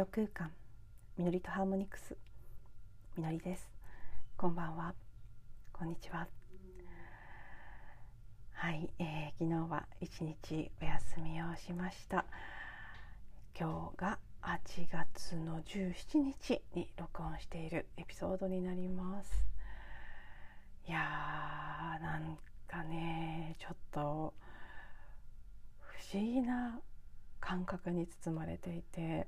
ロ空間。みのりとハーモニクス。みのりです。こんばんは。こんにちは。はい、えー、昨日は一日お休みをしました。今日が8月の17日に録音しているエピソードになります。いやーなんかねちょっと不思議な感覚に包まれていて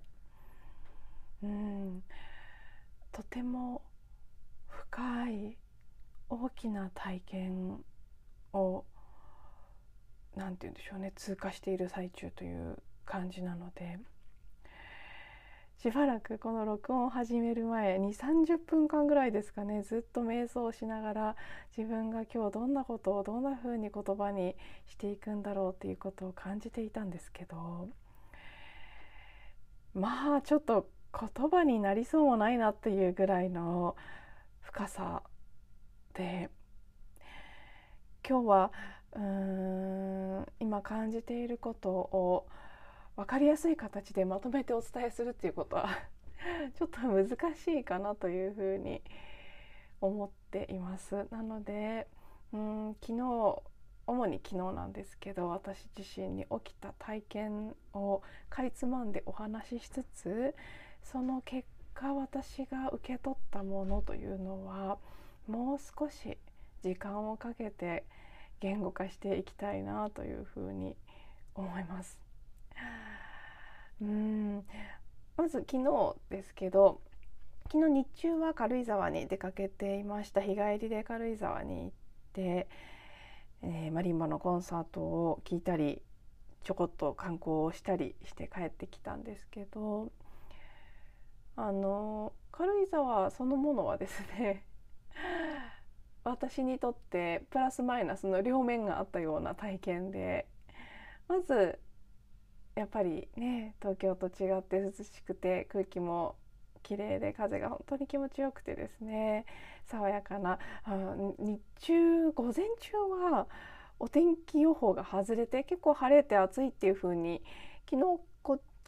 うん。とても深い大きな体験を何て言うんでしょうね通過している最中という感じなので。しばらくこの録音を始める前に30分間ぐらいですかねずっと瞑想しながら自分が今日どんなことをどんな風に言葉にしていくんだろうっていうことを感じていたんですけど。まあちょっと言葉になりそうもないなっていうぐらいの深さで今日はうーん今感じていることを分かりやすい形でまとめてお伝えするっていうことはちょっと難しいかなというふうに思っています。なのでうん昨日主に昨日なんですけど私自身に起きた体験をかいつまんでお話ししつつその結果私が受け取ったものというのはもう少し時間をかけて言語化していきたいなというふうに思います。うんまず昨日ですけど昨日日中は軽井沢に出かけていました日帰りで軽井沢に行ってえー、マリンバのコンサートを聴いたりちょこっと観光をしたりして帰ってきたんですけどあの軽井沢そのものはですね 私にとってプラスマイナスの両面があったような体験でまずやっぱりね東京と違って涼しくて空気も綺麗で風が本当に気持ちよくてですね爽やかな日中午前中はお天気予報が外れて結構晴れて暑いっていう風に昨日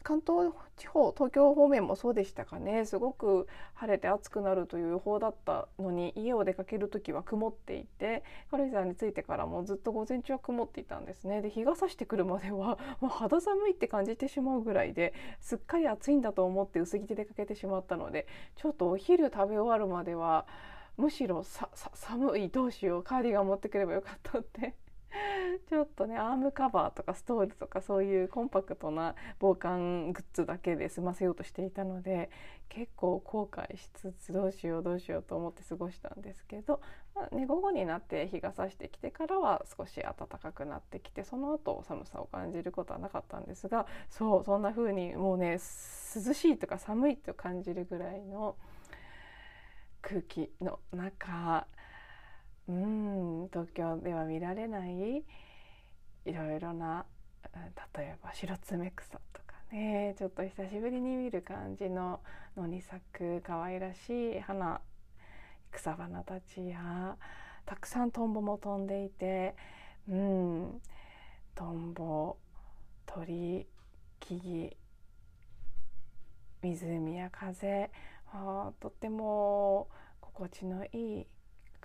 関東地方東京方面もそうでしたかね。すごく晴れて暑くなるという予報だったのに家を出かける時は曇っていて軽井沢に着いてからもずっと午前中は曇っていたんですね。で日が差してくるまでは、まあ、肌寒いって感じてしまうぐらいですっかり暑いんだと思って薄着で出かけてしまったのでちょっとお昼食べ終わるまではむしろ寒いどうしようカーディガン持ってくればよかったって ちょっとねアームカバーとかストールとかそういうコンパクトな防寒グッズだけで済ませようとしていたので結構後悔しつつどうしようどうしようと思って過ごしたんですけど、まあね、午後になって日が差してきてからは少し暖かくなってきてその後寒さを感じることはなかったんですがそうそんな風にもうね涼しいとか寒いと感じるぐらいの空気の中うん東京では見られないいろいろな例えば白爪草とかねちょっと久しぶりに見る感じの野に咲く可愛らしい花草花たちやたくさんトンボも飛んでいてうんトンボ鳥木々湖や風あとっても心地のいい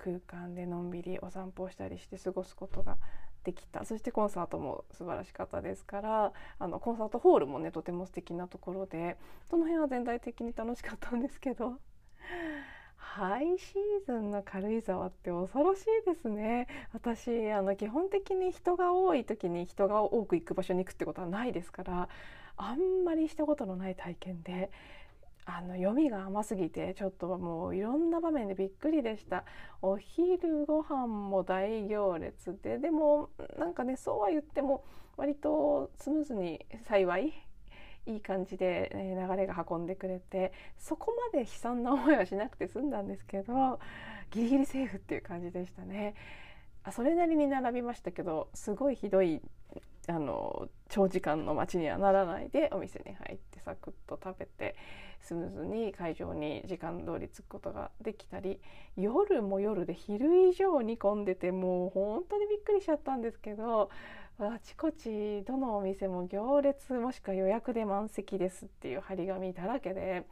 空間でのんびりお散歩をしたりして過ごすことができた。そしてコンサートも素晴らしかったですからあのコンサートホールもねとても素敵なところでその辺は全体的に楽しかったんですけどハイシーズンの軽井沢って恐ろしいですね。私あの基本的に人が多い時に人が多く行く場所に行くってことはないですからあんまりしたことのない体験であの読みが甘すぎてちょっともういろんな場面でびっくりでした。お昼ご飯も大行列ででもなんかねそうは言っても割とスムーズに幸いいい感じで流れが運んでくれてそこまで悲惨な思いはしなくて済んだんですけどギリギリセーフっていう感じでしたね。あそれなりに並びましたけどすごいひどいあの長時間の待ちにはならないでお店に入ってサクッと食べてスムーズに会場に時間通り着くことができたり夜も夜で昼以上に混んでてもう本当にびっくりしちゃったんですけどあちこちどのお店も行列もしくは予約で満席ですっていう張り紙だらけで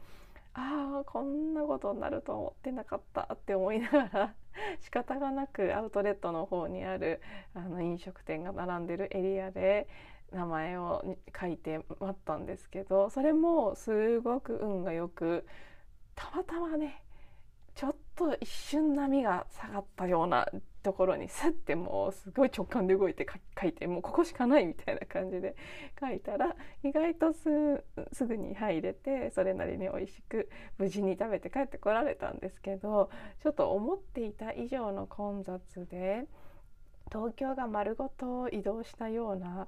ああこんなことになると思ってなかったって思いながら 仕方がなくアウトレットの方にあるあの飲食店が並んでるエリアで名前を書いて待ったんですけどそれもすごく運がよくたまたまねちょっと一瞬波が下がったようなところにスッてもうすごい直感で動いて書いてもうここしかないみたいな感じで書いたら意外とすぐに入れてそれなりに美味しく無事に食べて帰ってこられたんですけどちょっと思っていた以上の混雑で東京が丸ごと移動したような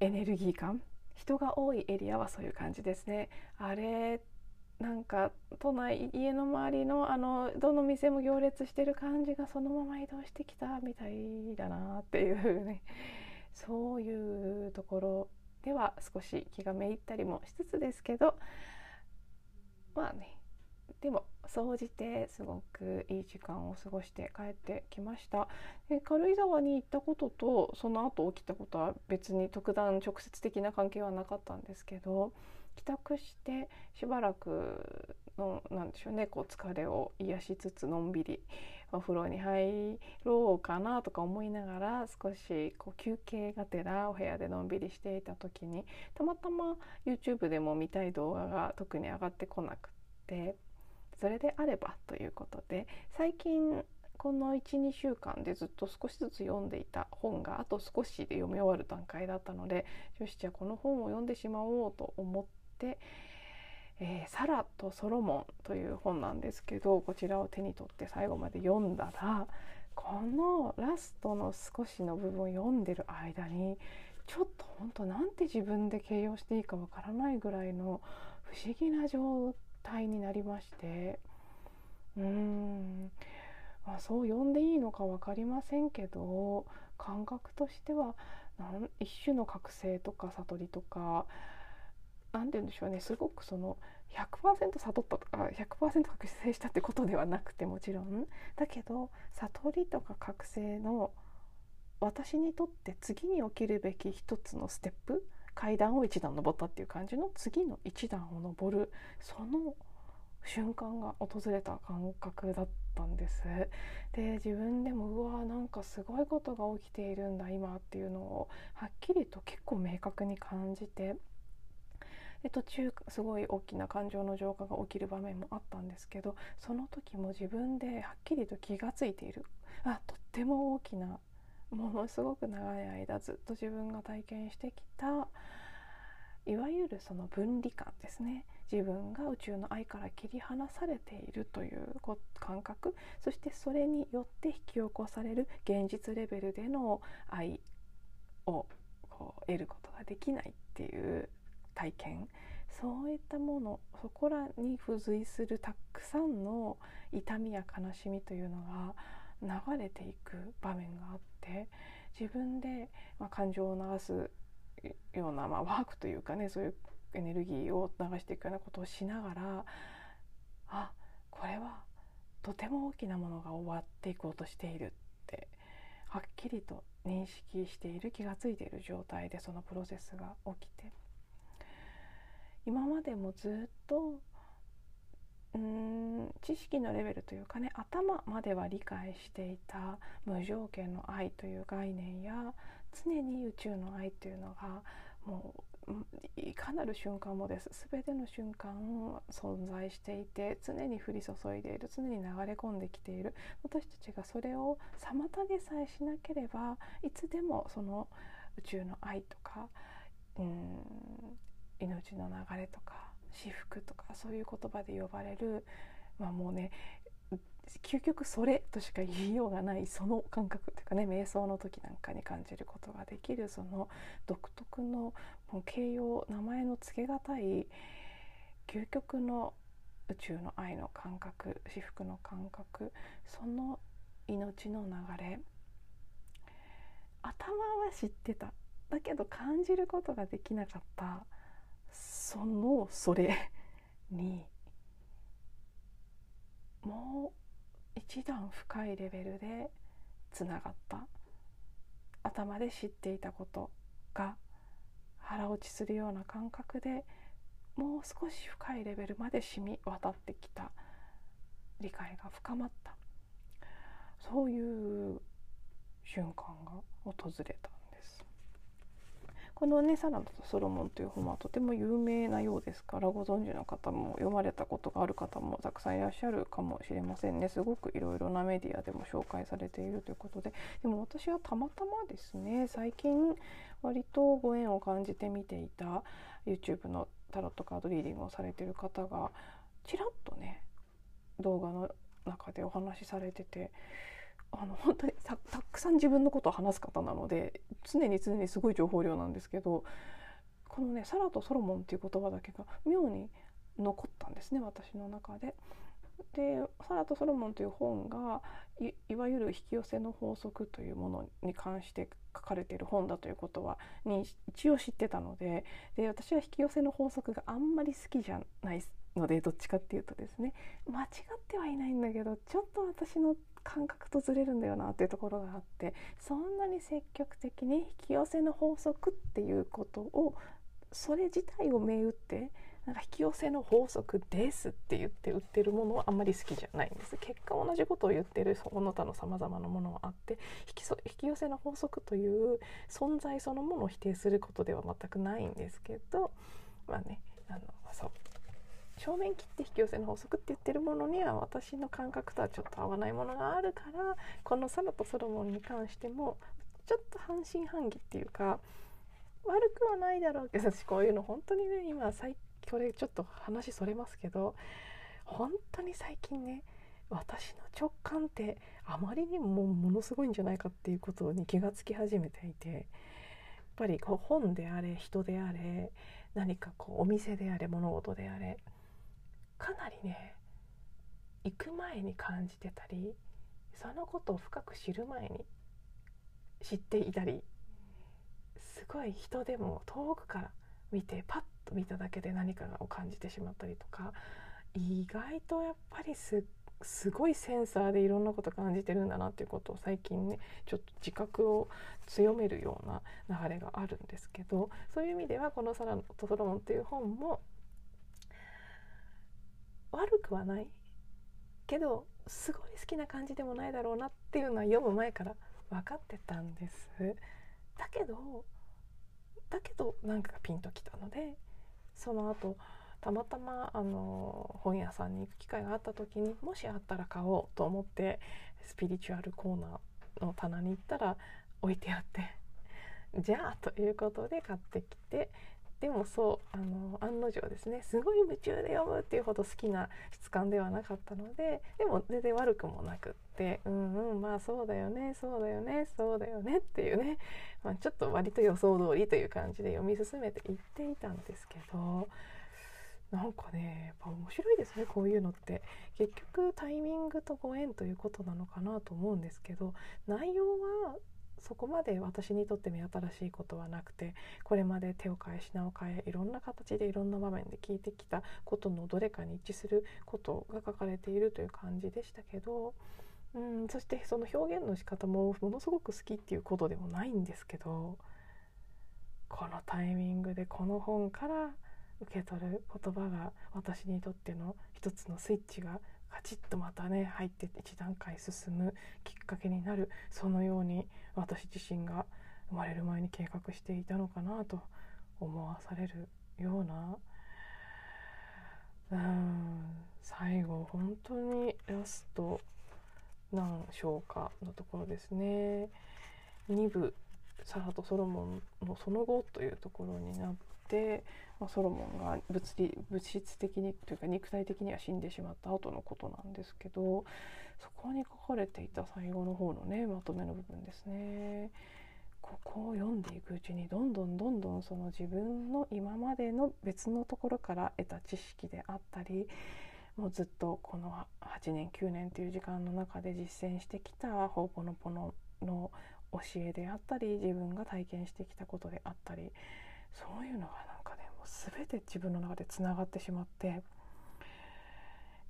エネルギー感人が多いエリアはそういう感じですね。あれなんか都内家の周りのあのどの店も行列してる感じがそのまま移動してきたみたいだなっていうね。そういうところでは少し気がめいったりもしつつですけど。まあね。でも総じてすごくいい時間を過ごして帰ってきました。え軽井沢に行ったこととその後起きたことは別に特段直接的な関係はなかったんですけど。帰宅してしばらくのなんでしょうねこう疲れを癒しつつのんびりお風呂に入ろうかなとか思いながら少しこう休憩がてらお部屋でのんびりしていた時にたまたま YouTube でも見たい動画が特に上がってこなくってそれであればということで最近この12週間でずっと少しずつ読んでいた本があと少しで読み終わる段階だったのでよしじゃあこの本を読んでしまおうと思って、えー、サラとソロモン」という本なんですけどこちらを手に取って最後まで読んだらこのラストの少しの部分を読んでる間にちょっと本当なんて自分で形容していいかわからないぐらいの不思議な状態になりましてうーん、まあ、そう呼んでいいのか分かりませんけど感覚としては一種の覚醒とか悟りとか何て言うんでしょうね。すごくその100%悟ったとか100%覚醒したってことではなくてもちろん。だけど悟りとか覚醒の私にとって次に起きるべき一つのステップ階段を一段登ったっていう感じの次の一段を登るその瞬間が訪れた感覚だったんです。で自分でもうわーなんかすごいことが起きているんだ今っていうのをはっきりと結構明確に感じてで途中すごい大きな感情の浄化が起きる場面もあったんですけどその時も自分ではっきりと気が付いている。あとっても大きなものすごく長い間ずっと自分が体験してきたいわゆるその分離感ですね。自分が宇宙の愛から切り離されているという感覚。そしてそれによって引き起こされる現実レベルでの愛を得ることができないっていう体験。そういったものそこらに付随するたくさんの痛みや悲しみというのが流れていく場面があって自分で、ま、感情を流すような、まあ、ワークというかねそういうエネルギーを流していくようなことをしながらあこれはとても大きなものが終わっていこうとしているってはっきりと認識している気が付いている状態でそのプロセスが起きて。今までもずっとうん知識のレベルというかね頭までは理解していた無条件の愛という概念や常に宇宙の愛というのがもういかなる瞬間もです。全ての瞬間存在していて常に降り注いでいる常に流れ込んできている。私たちがそれを妨げさえしなければいつでもその宇宙の愛とかうん命の流れとか至福とかそういう言葉で呼ばれる、まあ、もうね究極それとしか言いようがないその感覚というかね瞑想の時なんかに感じることができるその独特のもう形容名前の付けがたい究極の宇宙の愛の感覚至福の感覚その命の流れ頭は知ってた。だけど感じることができなかった。そのそれにもう一段深いレベルでつながった。頭で知っていたことが腹落ちするような感覚でもう少し深いレベルまで染み渡ってきた。理解が深まった。そういう瞬間が訪れた。このね「サラダとソロモン」という本はとても有名なようですからご存知の方も読まれたことがある方もたくさんいらっしゃるかもしれませんね。すごくいろいろなメディアでも紹介されているということで。でも私はたまたまですね最近割とご縁を感じて見ていた YouTube のタロットカードリーディングをされてる方がちらっとね動画の中でお話しされててあの本当にたくさん自分のことを話す方なので常に常にすごい情報量なんですけどこのね「サラとソロモン」っていう言葉だけが妙に残ったんですね私の中で。で「サラとソロモン」という本がいわゆる引き寄せの法則というものに関して書かれている本だということはに一応知ってたのでで私は引き寄せの法則があんまり好きじゃないのでどっちかっていうとですね間違ってはいないんだけどちょっと私の感覚とずれるんだよなっていうところがあってそんなに積極的に引き寄せの法則っていうことをそれ自体を銘打ってなんか引き寄せの法則ですって言って売ってるものはあんまり好きじゃないんです。結果同じことを言ってるその他のさまざまなものはあって引き引き寄せの法則という存在そのものを否定することでは全くないんですけどまあねあのそう。正面切って引き寄せの法則って言ってるものには私の感覚とはちょっと合わないものがあるからこのサラとソロモンに関してもちょっと半信半疑っていうか悪くはないだろうけど私こういうの本当にね今最これちょっと話それますけど本当に最近ね私の直感ってあまりにもものすごいんじゃないかっていうことに気がつき始めていてやっぱりこう本であれ人であれ何かこうお店であれ物事であれかなりね行く前に感じてたりそのことを深く知る前に知っていたりすごい人でも遠くから見てパッと見ただけで何かを感じてしまったりとか意外とやっぱりすごいセンサーでいろんなこと感じてるんだなっていうことを最近ねちょっと自覚を強めるような流れがあるんですけどそういう意味ではこの「サラとソロモン」っていう本も悪くはないけどすごい好きな感じでもないだろうなっていうのは読む前から分かってたんです。だけどだけどなんかピンときたのでその後たまたまあの本屋さんに行く機会があった時にもしあったら買おうと思ってスピリチュアルコーナーの棚に行ったら置いてあってじゃあということで買ってきてでもそうあの案の定ですねすごい夢中で読むっていうほど好きな質感ではなかったのででも全然悪くもなくってうんうんまあそうだよねそうだよねそうだよねっていうね、まあ、ちょっと割と予想通りという感じで読み進めていっていたんですけどなんかねやっぱ面白いですねこういうのって。結局タイミングとご縁ということなのかなと思うんですけど内容はそこまで私にとって目新しいことはなくてこれまで手を変え品を変えいろんな形でいろんな場面で聞いてきたことのどれかに一致することが書かれているという感じでしたけど、うん、そしてその表現の仕方もものすごく好きっていうことでもないんですけどこのタイミングでこの本から受け取る言葉が私にとっての一つのスイッチがカチッとまたね入って一段階進むきっかけになるそのように私自身が生まれる前に計画していたのかなと思わされるようなうん最後本当にラスト何章かのところですね。2部サラとソロモンのその後というところになっ、まあ、ソロモンが物理物質的にというか肉体的には死んでしまった後のことなんですけどそこに書かれていた最後の方のねまとめの部分ですね。ここを読んでいくうちにどんどんどんどんその自分の今までの別のところから得た知識であったりもうずっとこの8年9年という時間の中で実践してきたホーポノポノの教えであったり自分が体験してきたことであったりそういうのがなんかねもう全て自分の中でつながってしまって。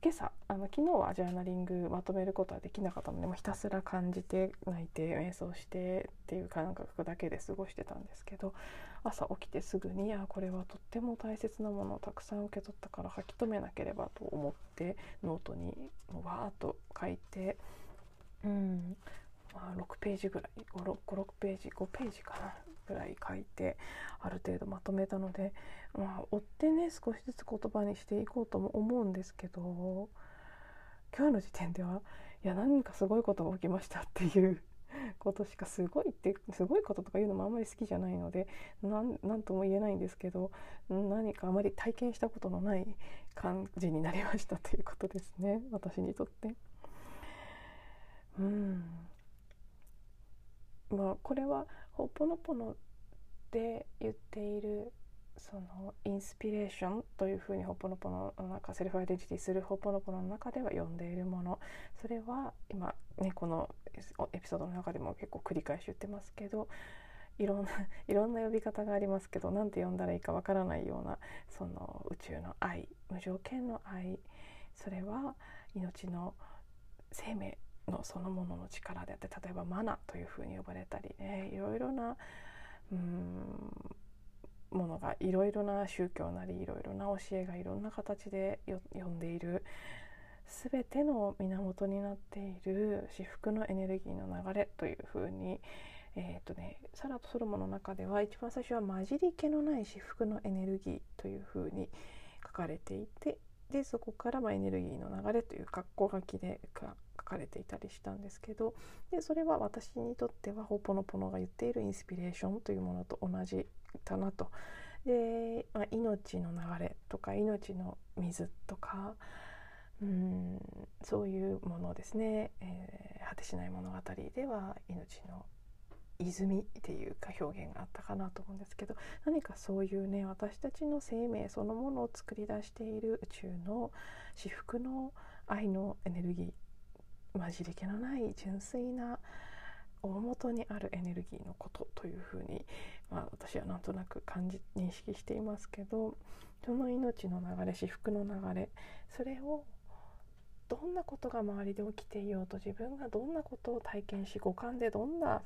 今朝あの昨日はジャーナリングまとめることはできなかったのでもうひたすら感じて泣いて瞑想してっていう感覚だけで過ごしてたんですけど朝起きてすぐにあこれはとっても大切なものをたくさん受け取ったから書き留めなければと思ってノートにわーっと書いてうんまあ、6ページぐらい56ページ5ページかな。ぐらい書いてある程度まとめたので、まあ、追ってね少しずつ言葉にしていこうとも思うんですけど今日の時点ではいや何かすごいことが起きましたっていう ことしかすごいってすごいこととか言うのもあんまり好きじゃないので何とも言えないんですけど何かあまり体験したことのない感じになりましたということですね私にとって。うんまあこれはほぽのぽので言っているそのインスピレーションというふうにほぽのぽのの中セルフアイデンティティするほぽのぽのの中では呼んでいるもの。それは今ねこのエピソードの中でも結構繰り返し言ってますけどいろんないろんな呼び方がありますけど何て呼んだらいいかわからないようなその宇宙の愛無条件の愛それは命の生命のそのものの力であって例えばマナというふうに呼ばれたりねいろいろなうんものがいろいろな宗教なりいろいろな教えがいろんな形で呼んでいる全ての源になっている至福のエネルギーの流れというふうに、えーとね、サラとソロモの中では一番最初は混じり気のない至福のエネルギーというふうに書かれていてでそこからまエネルギーの流れという格好書きで書かれていたりしたんですけどでそれは私にとってはホーポノポノが言っているインスピレーションというものと同じだなと。で、まあ、命の流れとか命の水とかうんそういうものですね、えー、果てしない物語では命の泉っていうか表現があったかなと思うんですけど何かそういうね私たちの生命そのものを作り出している宇宙の至福の愛のエネルギー混じり気のない純粋な大元にあるエネルギーのことというふうに、まあ、私はなんとなく感じ認識していますけどその命の流れ至福の流れそれをどんなことが周りで起きていようと自分がどんなことを体験し五感でどんな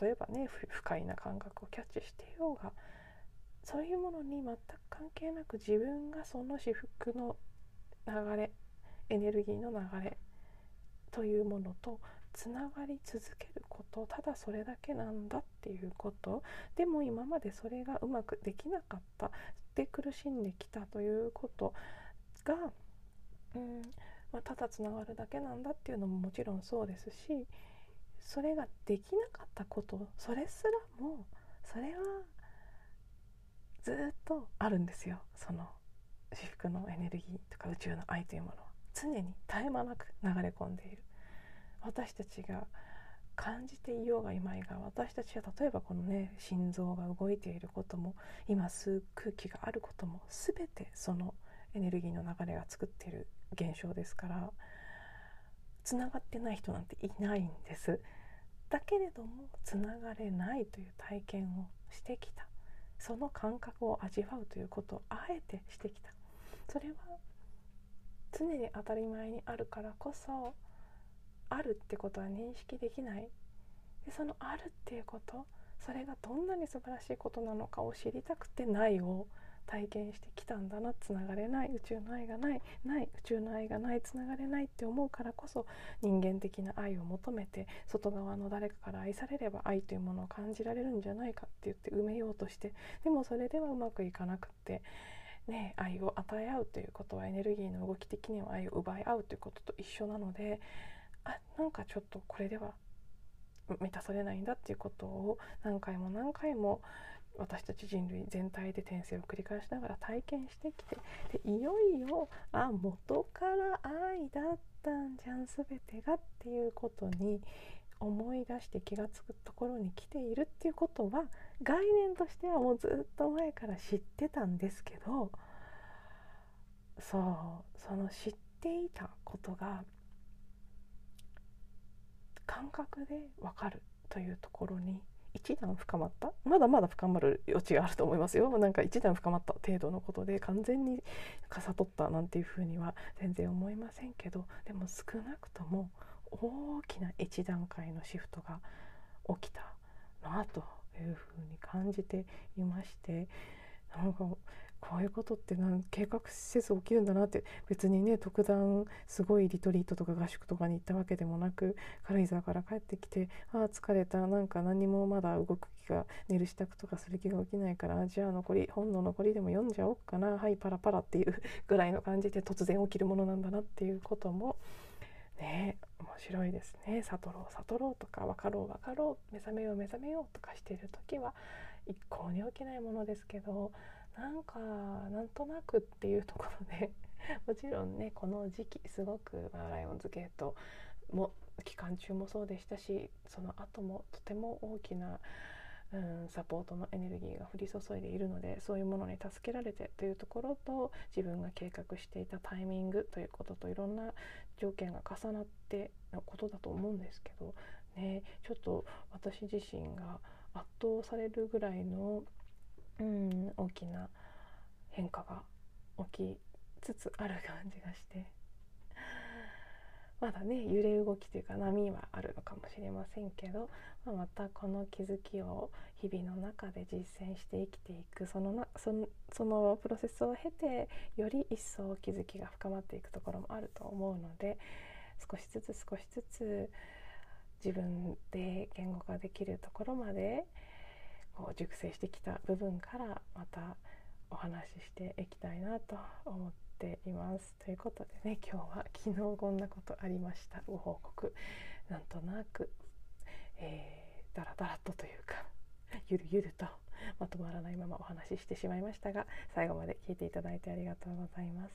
例えばね不快な感覚をキャッチしていようがそういうものに全く関係なく自分がその至福の流れエネルギーの流れというものとつながり続けることただそれだけなんだっていうことでも今までそれがうまくできなかったで苦しんできたということが、うんまあ、ただつながるだけなんだっていうのももちろんそうですしそれができなかったことそれすらもそれはずっとあるんですよ。その至福のエネルギーとか宇宙の愛というものは。常に絶え間なく流れ込んでいる。私たちが感じていようがいまいが私たちは例えばこのね心臓が動いていることも今吸う空気があることも全てそのエネルギーの流れが作っている現象ですからつながってない人なんていないんです。だけれどもつながれないという体験をしてきた。その感覚を味わうということをあえてしてきた。それは常に当たり前にあるからこそあるってことは認識できないでそのあるっていうことそれがどんなに素晴らしいことなのかを知りたくてないを体験してきたんだなつながれない宇宙の愛がないない宇宙の愛がないつながれないって思うからこそ人間的な愛を求めて外側の誰かから愛されれば愛というものを感じられるんじゃないかって言って埋めようとしてでもそれではうまくいかなくって。ね、愛を与え合うということはエネルギーの動き的には愛を奪い合うということと一緒なのであなんかちょっとこれでは満たされないんだっていうことを何回も何回も私たち人類全体で転生を繰り返しながら体験してきてでいよいよあ元から愛だったんじゃん全てがっていうことに思い出して気が付くところに来ているっていうことは概念としてはもうずっと前から知ってたんですけどそうその知っていたことが感覚でわかるというところに一段深まった。まだまだ深まる余地があると思いますよ。なんか一段深まった程度のことで完全にかさ取ったなんていうふうには全然思いませんけどでも少なくとも大きな一段階のシフトが起きたなというふうに感じていましてなんかこういうことってなん計画せず起きるんだなって別にね特段すごいリトリートとか合宿とかに行ったわけでもなく軽井沢から帰ってきてああ疲れたなんか何もまだ動く気が寝る支度とかする気が起きないからじゃあ残り本の残りでも読んじゃおうかなはいパラパラっていうぐらいの感じで突然起きるものなんだなっていうこともね面白いですね。悟ろう悟ろうとか分かろう分かろう目覚めよう目覚めようとかしている時は一向に起きないものですけどなんかなんとなくっていうところで もちろんねこの時期すごく、まあ、ライオンズゲートも期間中もそうでしたしその後もとても大きな、うん、サポートのエネルギーが降り注いでいるのでそういうものに助けられてというところと自分が計画していたタイミングということといろんな条件が重なってのことだと思うんですけどねちょっと私自身が圧倒されるぐらいのうん大きな変化が起きつつある感じがして。まだね揺れ動きというか波はあるのかもしれませんけど、まあ、またこの気づきを日々の中で実践して生きていくそのなそのそのプロセスを経てより一層気づきが深まっていくところもあると思うので少しずつ少しずつ自分で言語化できるところまでこう熟成してきた部分からまたお話ししていきたいなと思ってています。ということでね今日は昨日こんなことありましたご報告なんとなく、えー、だらだらとというかゆるゆるとまとまらないままお話ししてしまいましたが最後まで聞いていただいてありがとうございます。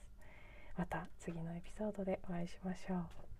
また次のエピソードでお会いしましょう。